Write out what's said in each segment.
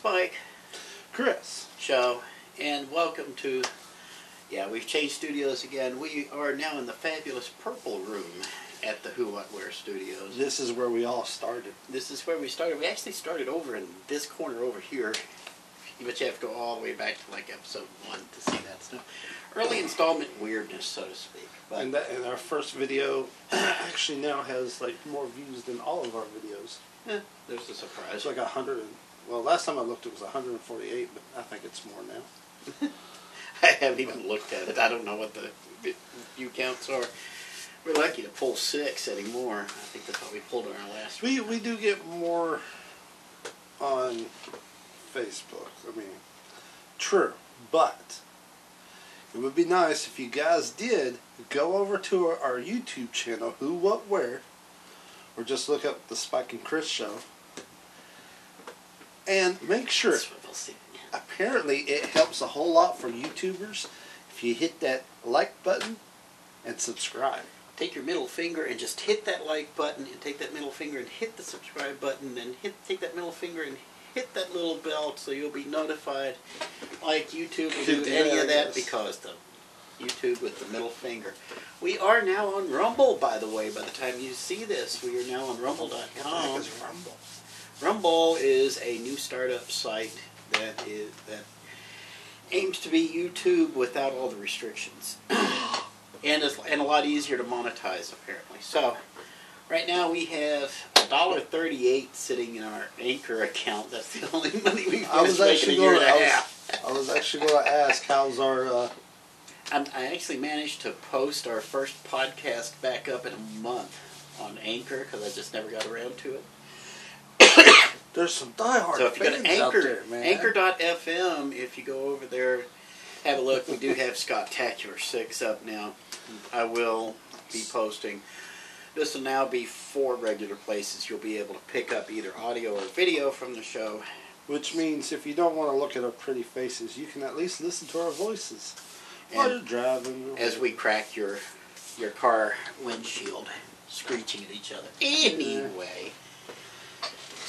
Spike Chris. show, and welcome to. Yeah, we've changed studios again. We are now in the fabulous Purple Room at the Who What Where Studios. This is where we all started. This is where we started. We actually started over in this corner over here, but you have to go all the way back to like episode one to see that stuff. Early installment weirdness, so to speak. But And, that, and our first video actually now has like more views than all of our videos. eh, there's a surprise. It's like a hundred and well, last time I looked it was 148, but I think it's more now. I haven't even looked at it. I don't know what the view counts are. We're lucky to pull six anymore. I think that's what we pulled on our last We we do get more on Facebook. I mean, true, but it would be nice if you guys did go over to our, our YouTube channel, Who What Where, or just look up the Spike and Chris show, and make sure. Apparently, it helps a whole lot for YouTubers if you hit that like button and subscribe. Take your middle finger and just hit that like button, and take that middle finger and hit the subscribe button, and hit take that middle finger and hit that little bell so you'll be notified. Like YouTube will do any of that because the YouTube with the middle finger. We are now on Rumble, by the way. By the time you see this, we are now on Rumble.com. Rumble? Is a new startup site that is that aims to be YouTube without all the restrictions, and is and a lot easier to monetize apparently. So, right now we have a dollar thirty-eight sitting in our Anchor account. That's the only money we've I was managed to make in actually a year going. and I a was, half. I was actually going to ask how's our. Uh, I actually managed to post our first podcast back up in a month on Anchor because I just never got around to it. There's some diehard So if you go to Anchor, there, man. Anchor.fm, if you go over there, have a look. We do have Scott Tacular 6 up now. I will be posting. This will now be four regular places you'll be able to pick up either audio or video from the show. Which means if you don't want to look at our pretty faces, you can at least listen to our voices while And you're driving. as we crack your your car windshield, screeching at each other. Anyway.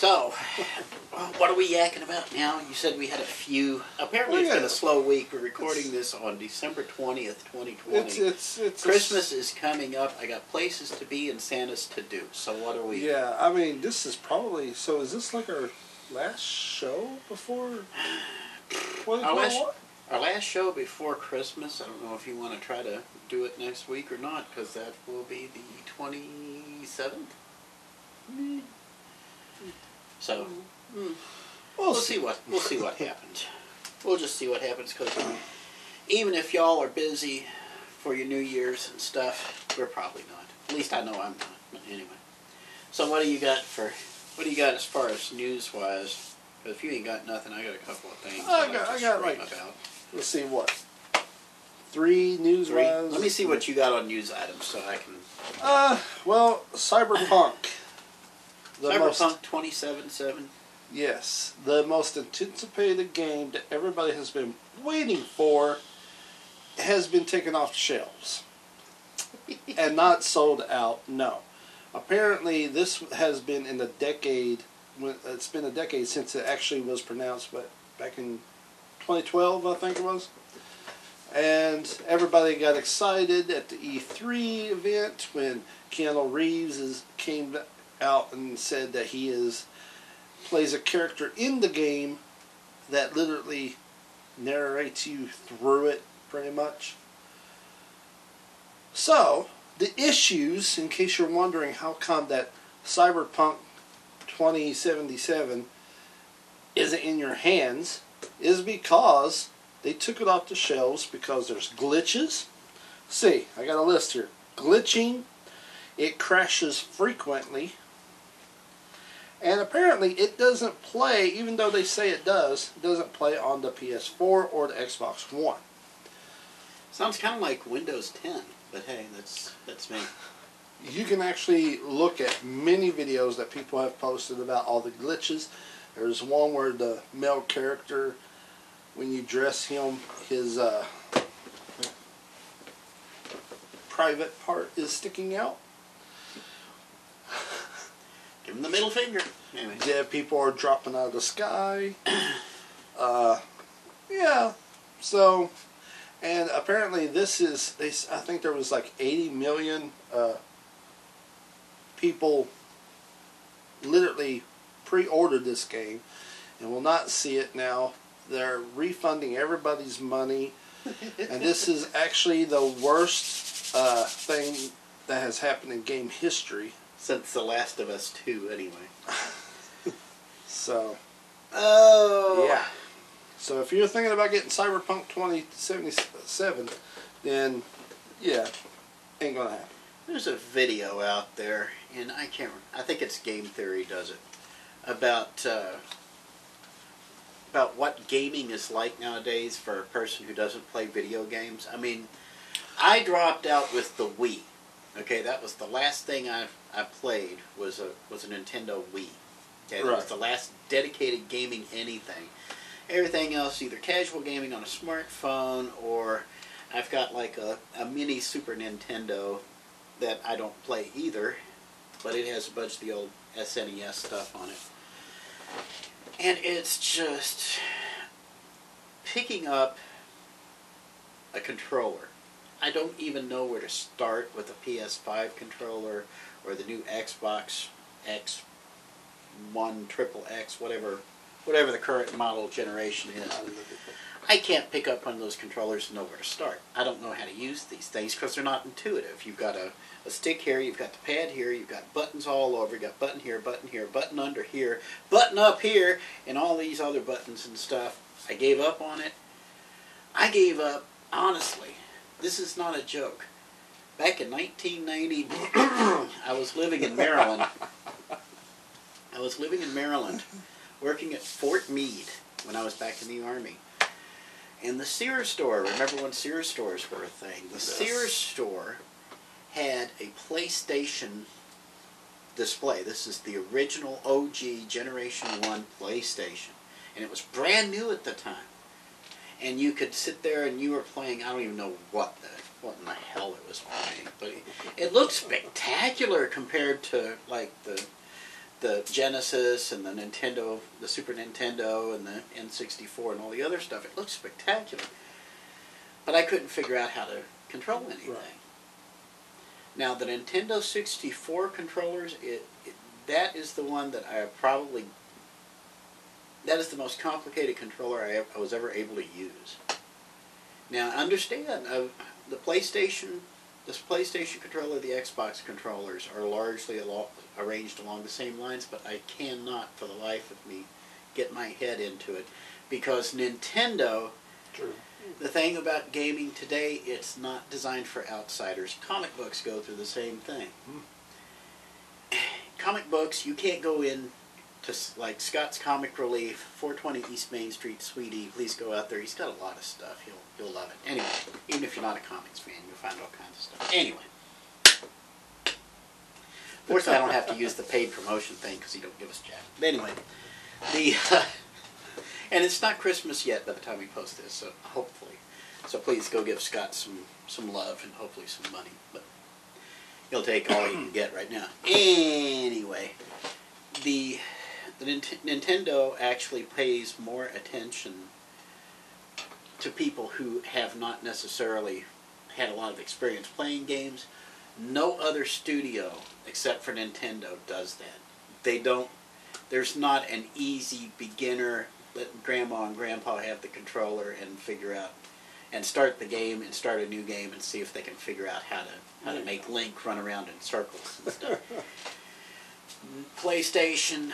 So, what are we yakking about now? You said we had a few. Apparently, We it's been a slow week. We're recording this on December 20th, 2020. it's it's it's Christmas is coming up. I got places to be and Santa's to do. So, what are we? Yeah, I mean, this is probably. So, is this like our last show before? What, Our last- what? Our last show before Christmas. I don't know if you want to try to do it next week or not, because that will be the 27th. So. We'll, We'll see what we'll see what happens. We'll just see what happens because even if y'all are busy for your New Year's and stuff, we're probably not. At least I know I'm not. But anyway, so what do you got for what do you got as far as news wise? If you ain't got nothing, I got a couple of things. I got- I got, like, about. Let's see what. Three news Three. wise. Let me see what you got on news items so I can. Uh, well, Cyberpunk. The most Cyberpunk seven seven. Yes, the most anticipated game that everybody has been waiting for has been taken off the shelves and not sold out. No, apparently this has been in a decade. It's been a decade since it actually was pronounced, but back in 2012, I think it was. And everybody got excited at the E3 event when Keanu Reeves is, came out and said that he is plays a character in the game that literally narrates you through it pretty much. So, the issues, in case you're wondering how come that Cyberpunk 2077 isn't in your hands, is because they took it off the shelves because there's glitches. See, I got a list here. Glitching, it crashes frequently, and apparently, it doesn't play, even though they say it does, it doesn't play on the PS4 or the Xbox One. Sounds kind of like Windows 10, but hey, that's that's me. You can actually look at many videos that people have posted about all the glitches. There's one where the male character, when you dress him, his uh, private part is sticking out. Give him the middle finger. Anyway. Dead people are dropping out of the sky. Uh, yeah. So, and apparently this is they. I think there was like 80 million uh, people literally pre-ordered this game and will not see it now. They're refunding everybody's money, and this is actually the worst uh, thing that has happened in game history. Since The Last of Us 2, anyway. So. Oh. Yeah. So if you're thinking about getting Cyberpunk 2077, then yeah, ain't gonna happen. There's a video out there, and I can't. I think it's Game Theory does it about uh, about what gaming is like nowadays for a person who doesn't play video games. I mean, I dropped out with the Wii. Okay, that was the last thing I I played was a was a Nintendo Wii. Okay, that was the last dedicated gaming anything. Everything else, either casual gaming on a smartphone or I've got like a, a mini Super Nintendo that I don't play either, but it has a bunch of the old SNES stuff on it. And it's just picking up a controller. I don't even know where to start with a PS5 controller or the new Xbox X One Triple X, whatever, whatever the current model generation is. I can't pick up one of those controllers and know where to start. I don't know how to use these things because they're not intuitive. You've got a, a stick here, you've got the pad here, you've got buttons all over, you've got button here, button here, button under here, button up here, and all these other buttons and stuff. I gave up on it. I gave up, honestly. This is not a joke. Back in 1990, I was living in Maryland. I was living in Maryland, working at Fort Meade when I was back in the Army. And the Sears store, remember when Sears stores were a thing? The Sears store had a PlayStation display. This is the original OG Generation 1 PlayStation. And it was brand new at the time. And you could sit there and you were playing, I don't even know what the what in the hell it was playing, but it, looked spectacular compared to like the the Genesis and the Nintendo, the Super Nintendo and the N64 and all the other stuff. It looked spectacular. But I couldn't figure out how to control anything. Right. Now the Nintendo 64 controllers, it, it that is the one that I probably that is the most complicated controller I, I was ever able to use. Now understand, uh, the PlayStation, this PlayStation controller, the Xbox controllers are largely alo- arranged along the same lines, but I cannot, for the life of me, get my head into it because Nintendo True. the thing about gaming today, it's not designed for outsiders. Comic books go through the same thing. Comic books, you can't go in to like Scott's Comic Relief, 420 East Main Street, Sweetie. Please go out there. He's got a lot of stuff. He'll you'll love it. Anyway, even if you're not a comics fan, you'll find all kinds of stuff. Anyway. Fortunately, I don't have to use the paid promotion thing because he don't give us jack. But anyway, the and it's not Christmas yet by the time we post this, so hopefully, so please go give Scott some some love and hopefully some money. But he'll take all he can get right now. Anyway, the the Nint- Nintendo actually pays more attention to people who have not necessarily had a lot of experience playing games. No other studio except for Nintendo does that. They don't. There's not an easy beginner. Let grandma and grandpa have the controller and figure out and start the game and start a new game and see if they can figure out how to how to make Link run around in circles and stuff. PlayStation,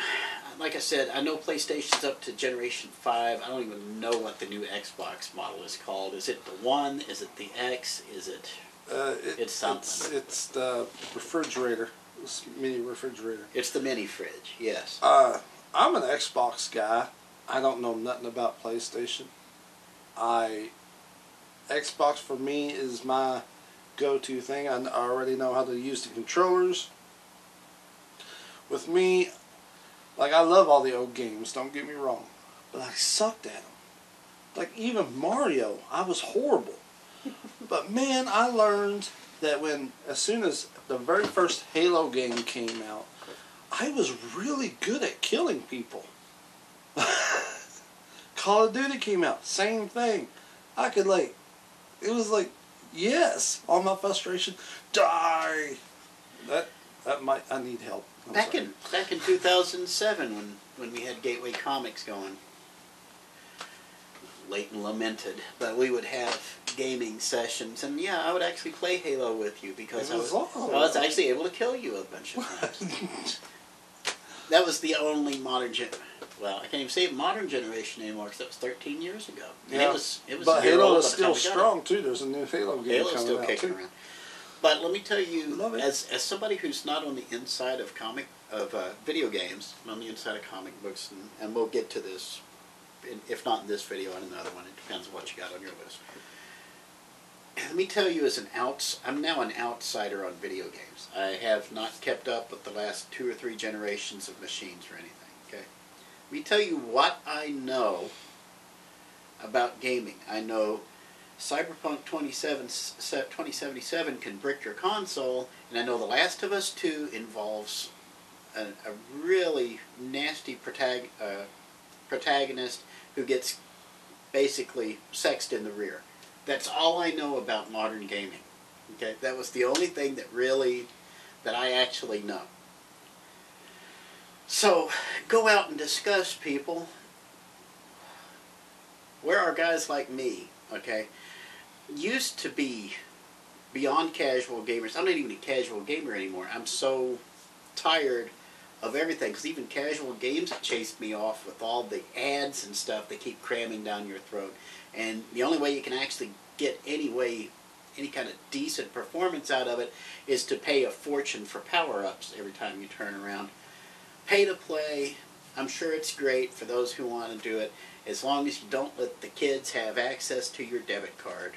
like I said, I know PlayStation's up to Generation 5. I don't even know what the new Xbox model is called. Is it the One? Is it the X? Is it. Uh, it, It's something. It's, it's the refrigerator, this mini refrigerator. It's the mini fridge, yes. Uh, I'm an Xbox guy. I don't know nothing about PlayStation. I Xbox for me is my go-to thing. I already know how to use the controllers. With me, like I love all the old games. Don't get me wrong, but I sucked at them. Like even Mario, I was horrible. but man, I learned that when as soon as the very first Halo game came out, I was really good at killing people. Call of Duty came out, same thing. I could like, it was like, yes, all my frustration, die. That that might I need help. Back in back in 2007, when when we had Gateway Comics going, late and lamented, but we would have gaming sessions, and yeah, I would actually play Halo with you because I was was. I was actually able to kill you a bunch of times. that was the only modern gen. Well, I can't even say modern generation anymore because that was 13 years ago. And Yeah. it was it was but Halo is by the time still strong too. There's a new Halo game Halo's coming still out kicking too. around. But let me tell you, as as somebody who's not on the inside of comic of uh, video games, I'm on the inside of comic books, and, and we'll get to this, in, if not in this video, in another one. It depends on what you got on your list. Let me tell you, as an outs, I'm now an outsider on video games. I have not kept up with the last two or three generations of machines or anything. Okay, let me tell you what I know about gaming. I know Cyberpunk 27, 2077 can brick your console, and I know The Last of Us 2 involves a, a really nasty protag- uh, protagonist who gets basically sexed in the rear. That's all I know about modern gaming. Okay, that was the only thing that really that I actually know. So, go out and discuss, people. Where are guys like me? Okay, used to be beyond casual gamers. I'm not even a casual gamer anymore. I'm so tired of everything because even casual games have chased me off with all the ads and stuff they keep cramming down your throat. And the only way you can actually get any way, any kind of decent performance out of it is to pay a fortune for power ups every time you turn around. Pay to play. I'm sure it's great for those who want to do it, as long as you don't let the kids have access to your debit card.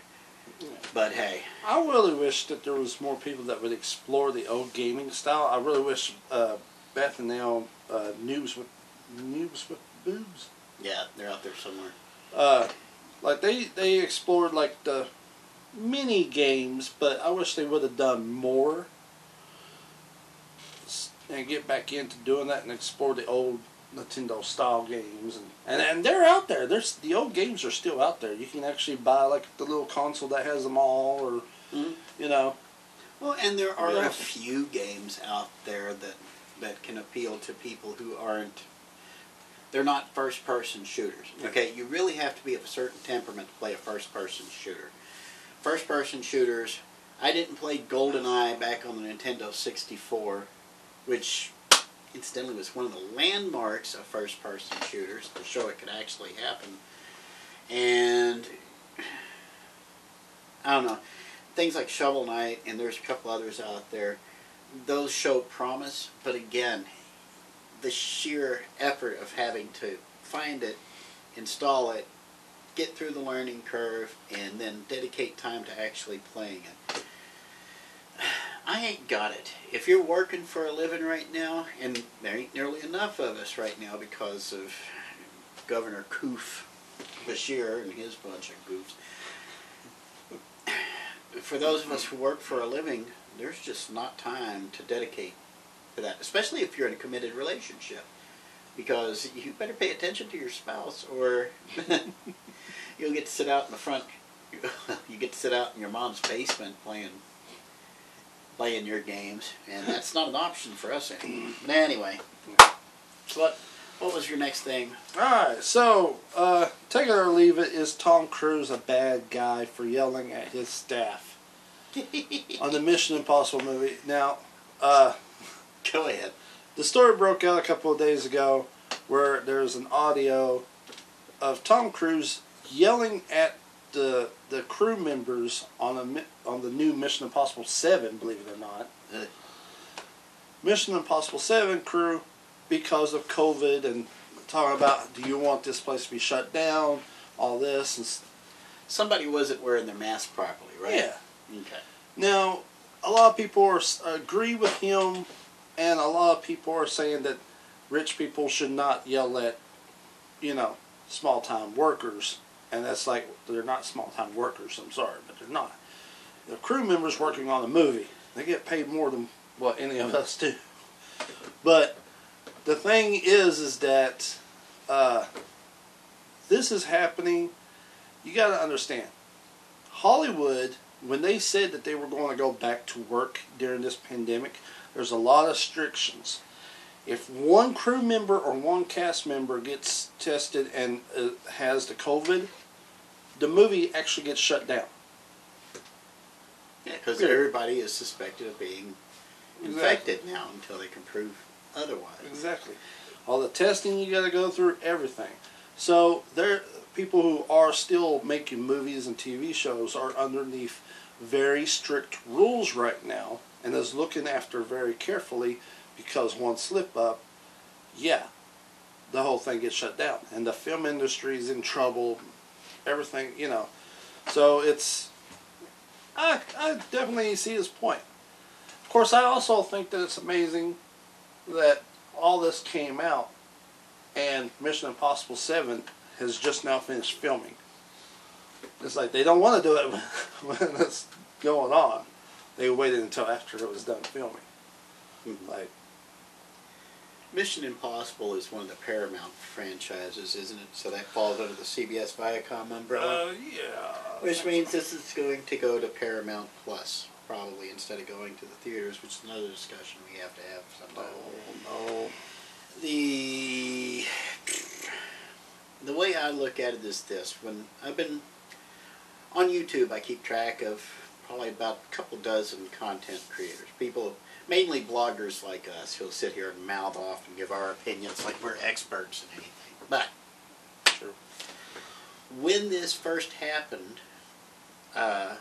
But hey, I really wish that there was more people that would explore the old gaming style. I really wish uh, Beth and Nail, uh, noobs with noobs with boobs, yeah, they're out there somewhere. uh, like they they explored like the mini games, but I wish they would have done more and get back into doing that and explore the old Nintendo style games and, and and they're out there. There's the old games are still out there. You can actually buy like the little console that has them all, or Mhm. you know. Well, and there are Yeah. a few games out there that that can appeal to people who aren't. They're not first-person shooters. Yeah. Okay, you really have to be of a certain temperament to play a first-person shooter. First-person shooters. I didn't play GoldenEye back on the Nintendo 64, which incidentally was one of the landmarks of first-person shooters to show it could actually happen. And I don't know things like Shovel Knight, and there's a couple others out there. Those show promise, but again, the sheer effort of having to find it, install it, get through the learning curve, and then dedicate time to actually playing it. I ain't got it. If you're working for a living right now, and there ain't nearly enough of us right now because of Governor Koof Beshear and his bunch of goofs for those of us who work for a living, there's just not time to dedicate to that, especially if you're in a committed relationship. Because you better pay attention to your spouse, or you'll get to sit out in the front. You get to sit out in your mom's basement playing, playing your games, and that's not an option for us anymore. But anyway, so what? What was your next thing? Alright, so, uh, take it or leave it, is Tom Cruise a bad guy for yelling at his staff on the Mission Impossible movie? Now, uh, Go ahead. the story broke out a couple of days ago where there's an audio of Tom Cruise yelling at the the crew members on a on the new Mission Impossible 7, believe it or not. Uh. Mission Impossible 7 crew because of COVID and talking about do you want this place to be shut down, all this and Somebody wasn't wearing their mask properly, right? yeah. Okay. Now, a lot of people are, agree with him, and a lot of people are saying that rich people should not yell at, you know, small time workers. And that's like, they're not small time workers, I'm sorry, but they're not. They're crew members working on a movie. They get paid more than what any of us do. But the thing is, is that uh, this is happening, you got to understand. Hollywood, when they said that they were going to go back to work during this pandemic, there's a lot of restrictions. If one crew member or one cast member gets tested and uh, has the COVID, the movie actually gets shut down. Yeah, because Yeah. everybody is suspected of being Exactly. infected now until they can prove otherwise. Exactly. All the testing you got to go through, everything. So there, people who are still making movies and TV shows are underneath very strict rules right now, and is looking after very carefully because one slip up, yeah, the whole thing gets shut down, and the film industry is in trouble. Everything, you know. So it's, I, I definitely see his point. Of course, I also think that it's amazing that all this came out and Mission Impossible 7 has just now finished filming. It's like they don't want to do it when it's going on. They waited until after it was done filming. Mhm. Like, Mission Impossible is one of the Paramount franchises, isn't it? So that falls under the CBS Viacom umbrella. uh, yeah. Which means this is going to go to Paramount Plus, probably, instead of going to the theaters, which is another discussion we have to have sometime. Oh, no. The the way I look at it is this: when I've been on YouTube, I keep track of probably about a couple dozen content creators, people, mainly bloggers like us, who'll sit here and mouth off and give our opinions like we're experts in anything. But Sure. when this first happened, uh,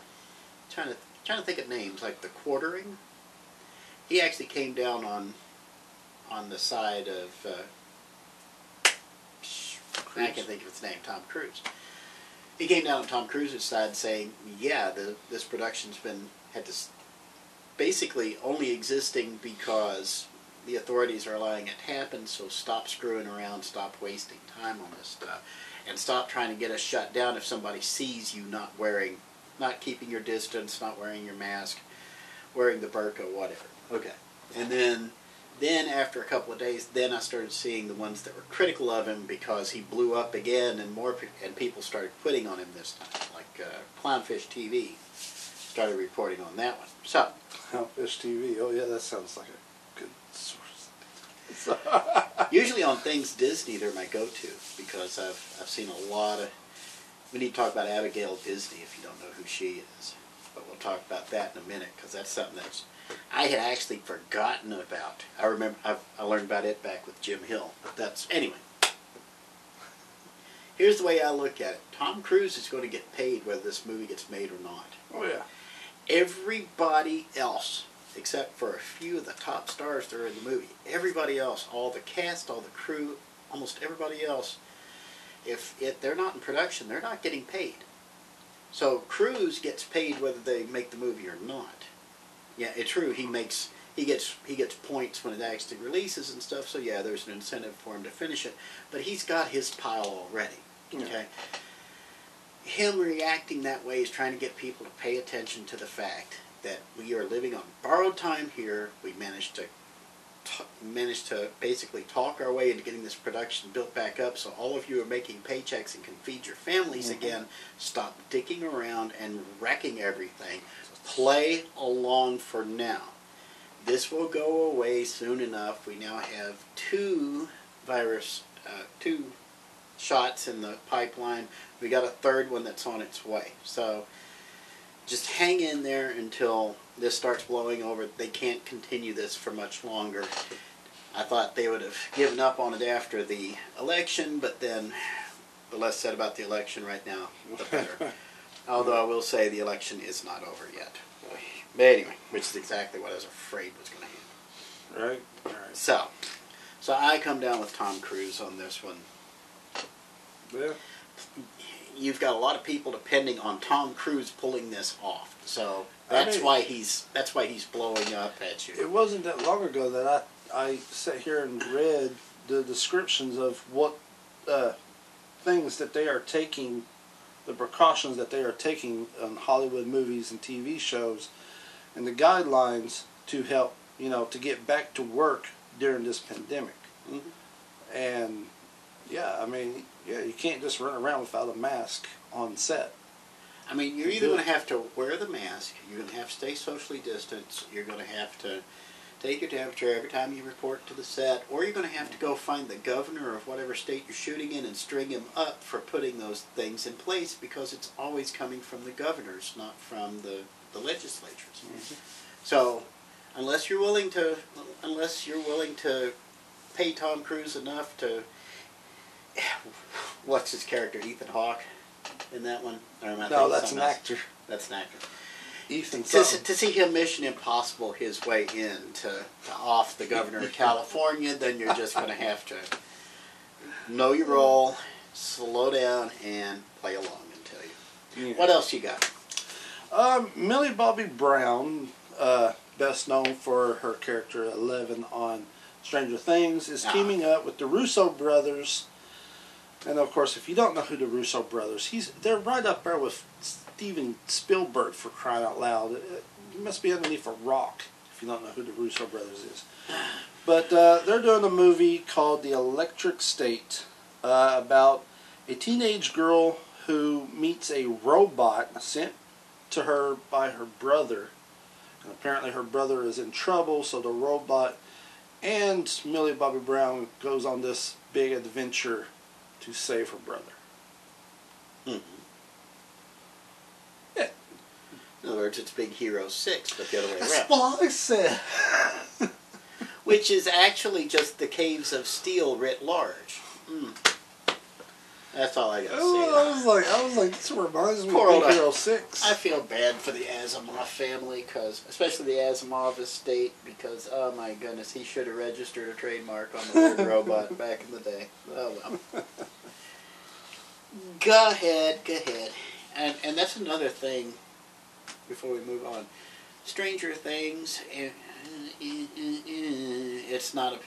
trying to trying to think of names like the quartering. He actually came down on on the side of uh, I can't think of its name, Tom Cruise. He came down on Tom Cruise's side saying, "Yeah, the, this production's been had to basically only existing because the authorities are allowing it to happen. So stop screwing around, stop wasting time on this stuff, and stop trying to get us shut down if somebody sees you not wearing, not keeping your distance, not wearing your mask, wearing the burqa, whatever." Okay, and then then after a couple of days, then I started seeing the ones that were critical of him because he blew up again, and more and people started quitting on him this time. Like uh, Clownfish TV started reporting on that one. So oh, Fish TV. Oh, yeah, that sounds like a good source. usually on things Disney, they're my go-to because I've I've seen a lot of. We need to talk about Abigail Disney if you don't know who she is, but we'll talk about that in a minute because that's something that's I had actually forgotten about. I remember I, I learned about it back with Jim Hill, but that's anyway. Here's the way I look at it: Tom Cruise is going to get paid whether this movie gets made or not. oh, yeah. Everybody else, except for a few of the top stars that are in the movie, everybody else, all the cast, all the crew, almost everybody else, if it, they're not in production, they're not getting paid. So Cruise gets paid whether they make the movie or not. Yeah, it's true. He makes he gets he gets points when it actually releases and stuff. So yeah, there's an incentive for him to finish it. But he's got his pile already. Yeah. Him reacting that way is trying to get people to pay attention to the fact that we are living on borrowed time here. We managed to managed to basically talk our way into getting this production built back up. So all of you are making paychecks and can feed your families Mhm. again. Stop dicking around and wrecking everything. Play along for now. This will go away soon enough. We now have two virus, uh, two shots in the pipeline. We got a third one that's on its way. So just hang in there until this starts blowing over. They can't continue this for much longer. I thought they would have given up on it after the election, but then the less said about the election right now, the better. Although I will say the election is not over yet. But anyway, which is exactly what I was afraid was going to happen. Right? All right. So, so I come down with Tom Cruise on this one. Yeah. You've got a lot of people depending on Tom Cruise pulling this off. So I that's mean- why he's that's why he's blowing up at you. It wasn't that long ago that I I sat here and read the descriptions of what uh, things that they are taking, the precautions that they are taking on Hollywood movies and TV shows, and the guidelines to help you know to get back to work during this pandemic. Mhm. And Yeah, I mean, yeah, you can't just run around without a mask on set. I mean, you're either going to have to wear the mask, you're going to have to stay socially distanced, you're going to have to take your temperature every time you report to the set, or you're going to have to go find the governor of whatever state you're shooting in and string him up for putting those things in place because it's always coming from the governors, not from the, the legislatures. Mm-hmm. So, unless you're willing to, unless you're willing to pay Tom Cruise enough to, what's his character, Ethan Hawke, in that one? Or am I No, that's an else? actor. That's an actor. Ethan To, to see him Mission Impossible his way in to, to off the governor of California, then you're just going to have to know your role, slow down, and play along until you. Yeah. What else you got? Um, Millie Bobby Brown, uh, best known for her character Eleven on Stranger Things, is Ah. teaming up with the Russo brothers. And of course, if you don't know who the Russo brothers, he's they're right up there with Steven Spielberg for crying out loud. It, you must be underneath a rock if you don't know who the Russo brothers is. But uh, they're doing a movie called The Electric State uh, about a teenage girl who meets a robot sent to her by her brother. And apparently her brother is in trouble, so the robot and Millie Bobby Brown goes on this big adventure to save her brother. Mhm. Yeah. In other words, it's Big Hero 6, but the other way That's around. what I said. Which is actually just the Caves of Steel writ large. Mm. That's all I got to say. I was like, I was like, this reminds me Poor of Big Hero Six. I feel bad for the Asimov family, cause especially the Asimov estate, because oh my goodness, he should have registered a trademark on the word robot back in the day. Oh well. Go ahead, go ahead, and and that's another thing. Before we move on, Stranger Things. eh, eh, eh, It's not a.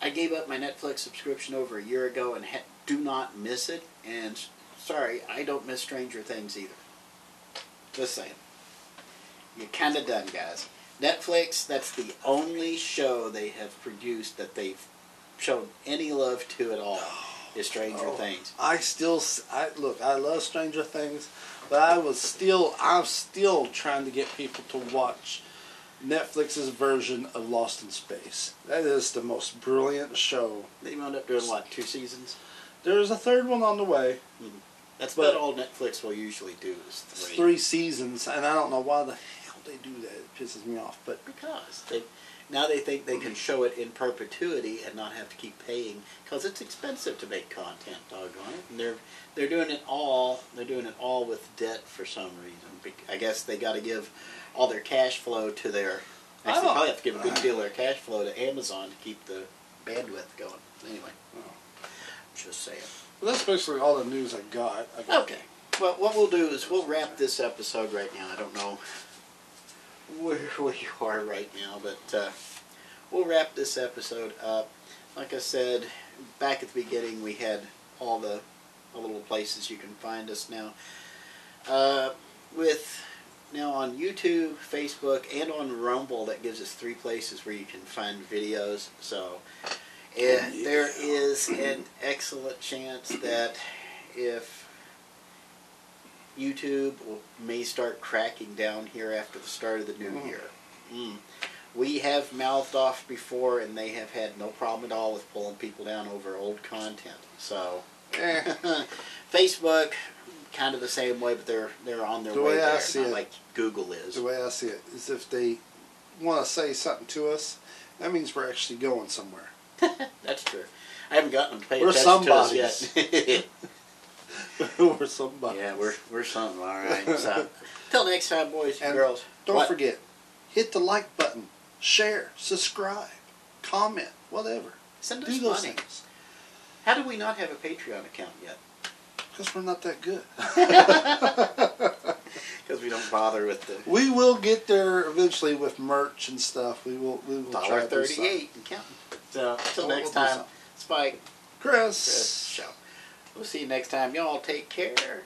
I gave up my Netflix subscription over a year ago and ha- do not miss it. And sorry, I don't miss Stranger Things either. Just saying. You're kind of done, guys. Netflix, that's the only show they have produced that they've shown any love to at all is Stranger Oh. Things. I still, I look, I love Stranger Things, but I was still, I'm still trying to get people to watch Netflix's version of Lost in Space. That is the most brilliant show. They wound up doing what, two seasons? There's a third one on the way. Hmm. That's But- about all Netflix will usually do is three. three seasons, and I don't know why the hell they do that. It pisses me off. But Because they now they think they can show it in perpetuity and not have to keep paying because it's expensive to make content. Doggone it! And they're they're doing it all. They're doing it all with debt for some reason. I guess they got to give all their cash flow to their. I Actually, don't- probably have to give a good deal of their cash flow to Amazon to keep the bandwidth going. Anyway, Oh. just saying. Well, that's basically all the news I got. I got Okay. Well, what we'll do is we'll wrap this episode right now. I don't know where we are right now, but uh, we'll wrap this episode up. Like I said, back at the beginning, we had all the, the little places you can find us now. Uh, with now on YouTube, Facebook, and on Rumble, that gives us three places where you can find videos. So eh, Oh, yeah. there is an excellent chance that if YouTube will, may start cracking down here after the start of the new Mm. year. Mm. We have mouthed off before, and they have had no problem at all with pulling people down over old content. So, Eh, Facebook, kind of the same way, but they're they're on their The way way I there, see not it- like Google is. the way I see it is if they want to say something to us, that means we're actually going somewhere. That's true. I haven't gotten them to pay We're attention somebodies. to us yet. we're somebody. yeah, we're we're something, all right. So, till next time, boys and, And girls. Don't What? forget, hit the like button, share, subscribe, comment, whatever. Send us Do those money. things. How do we not have a Patreon account yet? Because we're not that good. Because we don't bother with the we will get there eventually with merch and stuff. We will. We will try dollar to thirty-eight and counting. So, till We'll- next we'll time, something. Spike. Chris. Chris, show. We'll see you next time. Y'all take care.